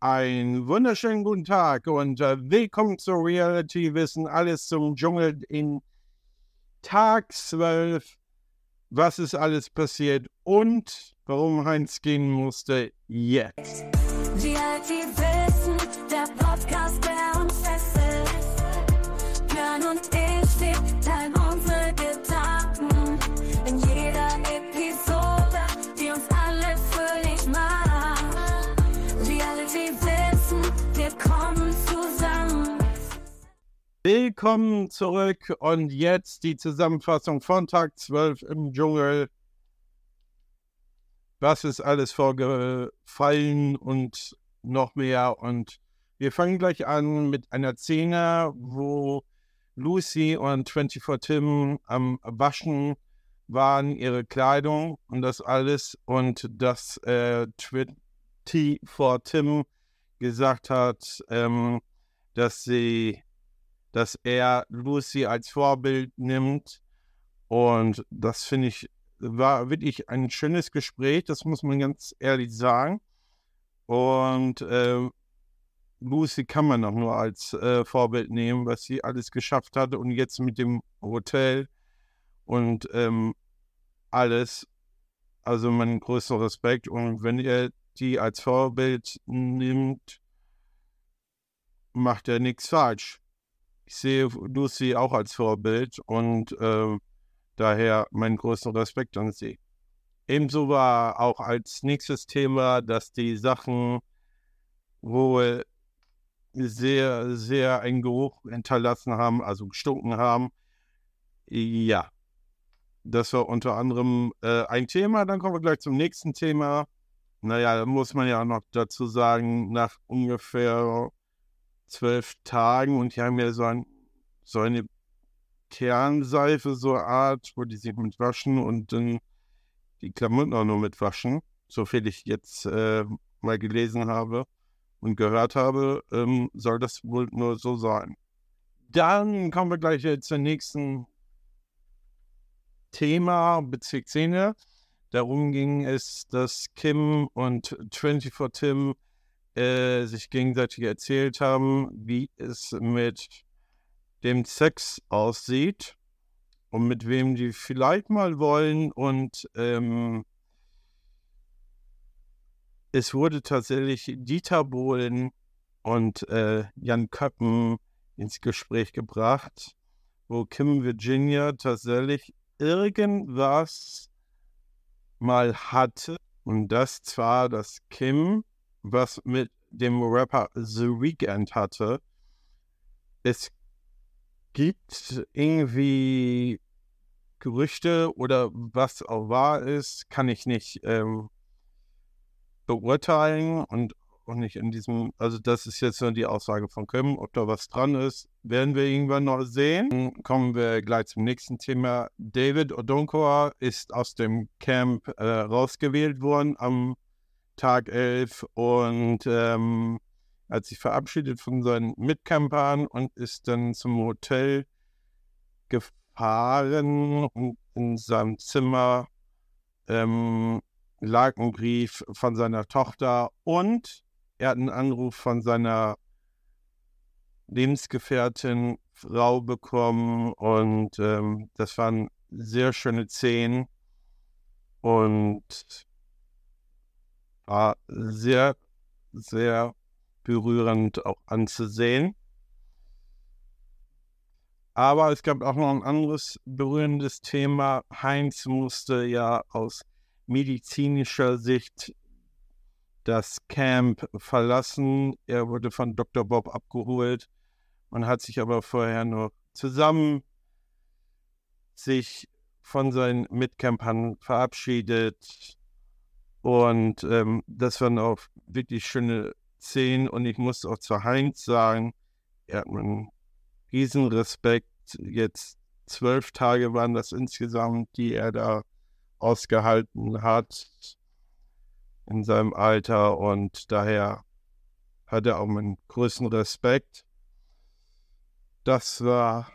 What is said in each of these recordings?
Einen wunderschönen guten Tag und äh, willkommen zu Reality Wissen, alles zum Dschungel in Tag 12. Was ist alles passiert und warum Heinz gehen musste jetzt? Reality Wissen, der Podcast, der uns fesselt. Björn und ich, Willkommen zurück und jetzt die Zusammenfassung von Tag 12 im Dschungel. Was ist alles vorgefallen und noch mehr. Und wir fangen gleich an mit einer Szene, wo Lucy und 24 Tim am Waschen waren, ihre Kleidung und das alles. Und dass äh, 24 Tim gesagt hat, ähm, dass sie dass er Lucy als Vorbild nimmt. Und das finde ich, war wirklich ein schönes Gespräch, das muss man ganz ehrlich sagen. Und äh, Lucy kann man auch nur als äh, Vorbild nehmen, was sie alles geschafft hat und jetzt mit dem Hotel und ähm, alles. Also meinen größten Respekt. Und wenn er die als Vorbild nimmt, macht er nichts falsch ich sehe Lucy auch als Vorbild und äh, daher meinen größten Respekt an sie. Ebenso war auch als nächstes Thema, dass die Sachen wohl sehr, sehr einen Geruch hinterlassen haben, also gestunken haben. Ja, das war unter anderem äh, ein Thema. Dann kommen wir gleich zum nächsten Thema. Naja, da muss man ja noch dazu sagen, nach ungefähr zwölf Tagen und die haben ja so, ein, so eine Kernseife, so eine Art, wo die sich mit waschen und dann die Klamotten auch nur mit waschen, so viel ich jetzt äh, mal gelesen habe und gehört habe, ähm, soll das wohl nur so sein. Dann kommen wir gleich zur nächsten Thema, Bezirkszene. Darum ging es, dass Kim und 24 Tim äh, sich gegenseitig erzählt haben, wie es mit dem Sex aussieht und mit wem die vielleicht mal wollen. Und ähm, es wurde tatsächlich Dieter Bohlen und äh, Jan Köppen ins Gespräch gebracht, wo Kim Virginia tatsächlich irgendwas mal hatte. Und das zwar, dass Kim was mit dem Rapper The Weeknd hatte. Es gibt irgendwie Gerüchte oder was auch wahr ist, kann ich nicht ähm, beurteilen und auch nicht in diesem, also das ist jetzt nur die Aussage von Kim, ob da was dran ist, werden wir irgendwann noch sehen. Dann kommen wir gleich zum nächsten Thema. David Odonkor ist aus dem Camp äh, rausgewählt worden am Tag 11 und ähm, hat sich verabschiedet von seinen Mitcampern und ist dann zum Hotel gefahren und in seinem Zimmer ähm, lag ein Brief von seiner Tochter und er hat einen Anruf von seiner Lebensgefährtin Frau bekommen und ähm, das waren sehr schöne Szenen und war sehr, sehr berührend auch anzusehen. Aber es gab auch noch ein anderes berührendes Thema. Heinz musste ja aus medizinischer Sicht das Camp verlassen. Er wurde von Dr. Bob abgeholt. Man hat sich aber vorher nur zusammen sich von seinen Mitcampern verabschiedet. Und ähm, das waren auch wirklich schöne Szenen. Und ich muss auch zu Heinz sagen, er hat einen riesen Respekt. Jetzt zwölf Tage waren das insgesamt, die er da ausgehalten hat in seinem Alter. Und daher hat er auch meinen größten Respekt. Das war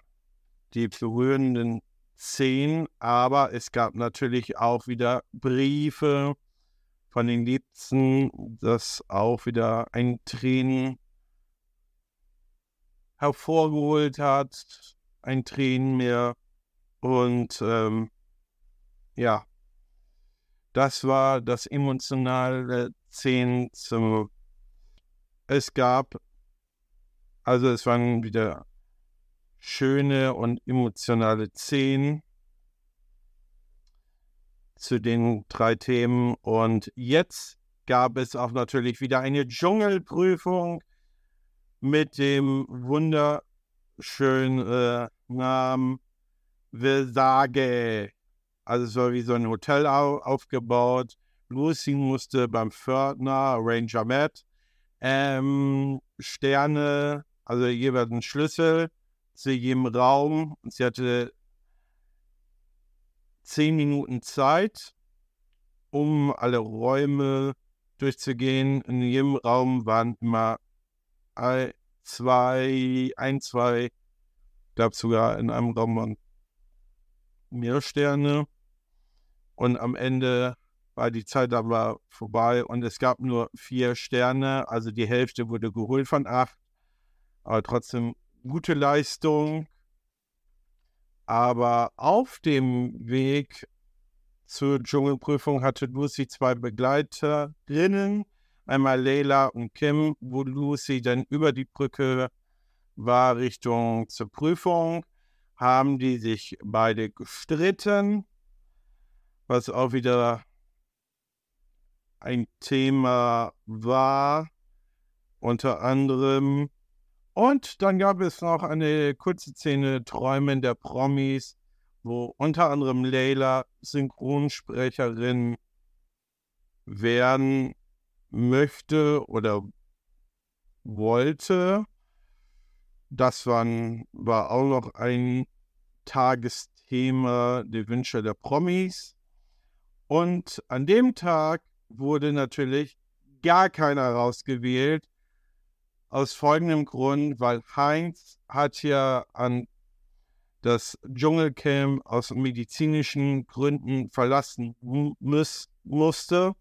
die berührenden Szenen, aber es gab natürlich auch wieder Briefe von den Liebsten, das auch wieder ein Tränen hervorgeholt hat, ein Tränenmeer. Und ähm, ja, das war das emotionale Zehnte. Es gab, also es waren wieder schöne und emotionale Szenen zu den drei Themen. Und jetzt gab es auch natürlich wieder eine Dschungelprüfung mit dem wunderschönen äh, Namen Versage. Also es war wie so ein Hotel au aufgebaut. Lucy musste beim Pförtner, Ranger Matt, ähm, Sterne, also jeweils einen Schlüssel zu jedem Raum. Sie hatte zehn Minuten Zeit, um alle Räume durchzugehen. In jedem Raum waren immer ein, zwei, ein, zwei, glaube sogar in einem Raum waren mehr Sterne. Und am Ende war die Zeit aber vorbei und es gab nur vier Sterne, also die Hälfte wurde geholt von acht. Aber trotzdem gute Leistung. Aber auf dem Weg zur Dschungelprüfung hatte Lucy zwei Begleiterinnen, einmal Leila und Kim, wo Lucy dann über die Brücke war Richtung zur Prüfung, haben die sich beide gestritten, was auch wieder ein Thema war, unter anderem und dann gab es noch eine kurze Szene Träumen der Promis, wo unter anderem Leila Synchronsprecherin werden möchte oder wollte. Das waren, war auch noch ein Tagesthema, die Wünsche der Promis. Und an dem Tag wurde natürlich gar keiner rausgewählt, aus folgendem Grund, weil Heinz hat ja an das Dschungelcamp aus medizinischen Gründen verlassen muss, musste.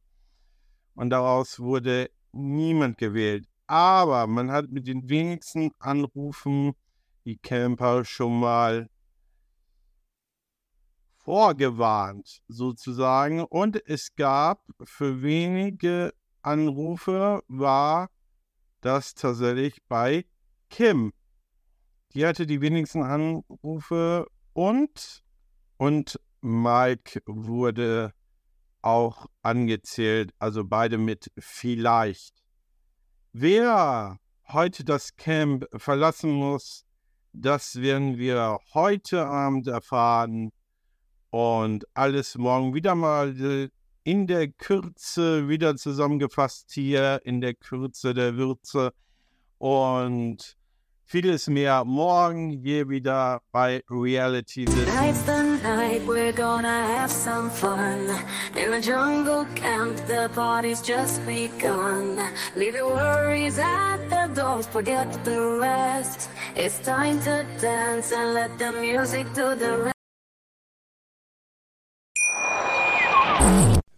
Und daraus wurde niemand gewählt. Aber man hat mit den wenigsten Anrufen die Camper schon mal vorgewarnt, sozusagen. Und es gab für wenige Anrufe war das tatsächlich bei Kim. Die hatte die wenigsten Anrufe und, und Mike wurde auch angezählt, also beide mit vielleicht. Wer heute das Camp verlassen muss, das werden wir heute Abend erfahren und alles morgen wieder mal in der Kürze wieder zusammengefasst hier, in der Kürze der Würze. Und vieles mehr morgen hier wieder bei Reality night we're gonna have some fun. In the jungle camp the party's just begun. Leave your worries at the door, forget the rest. It's time to dance and let the music do the rest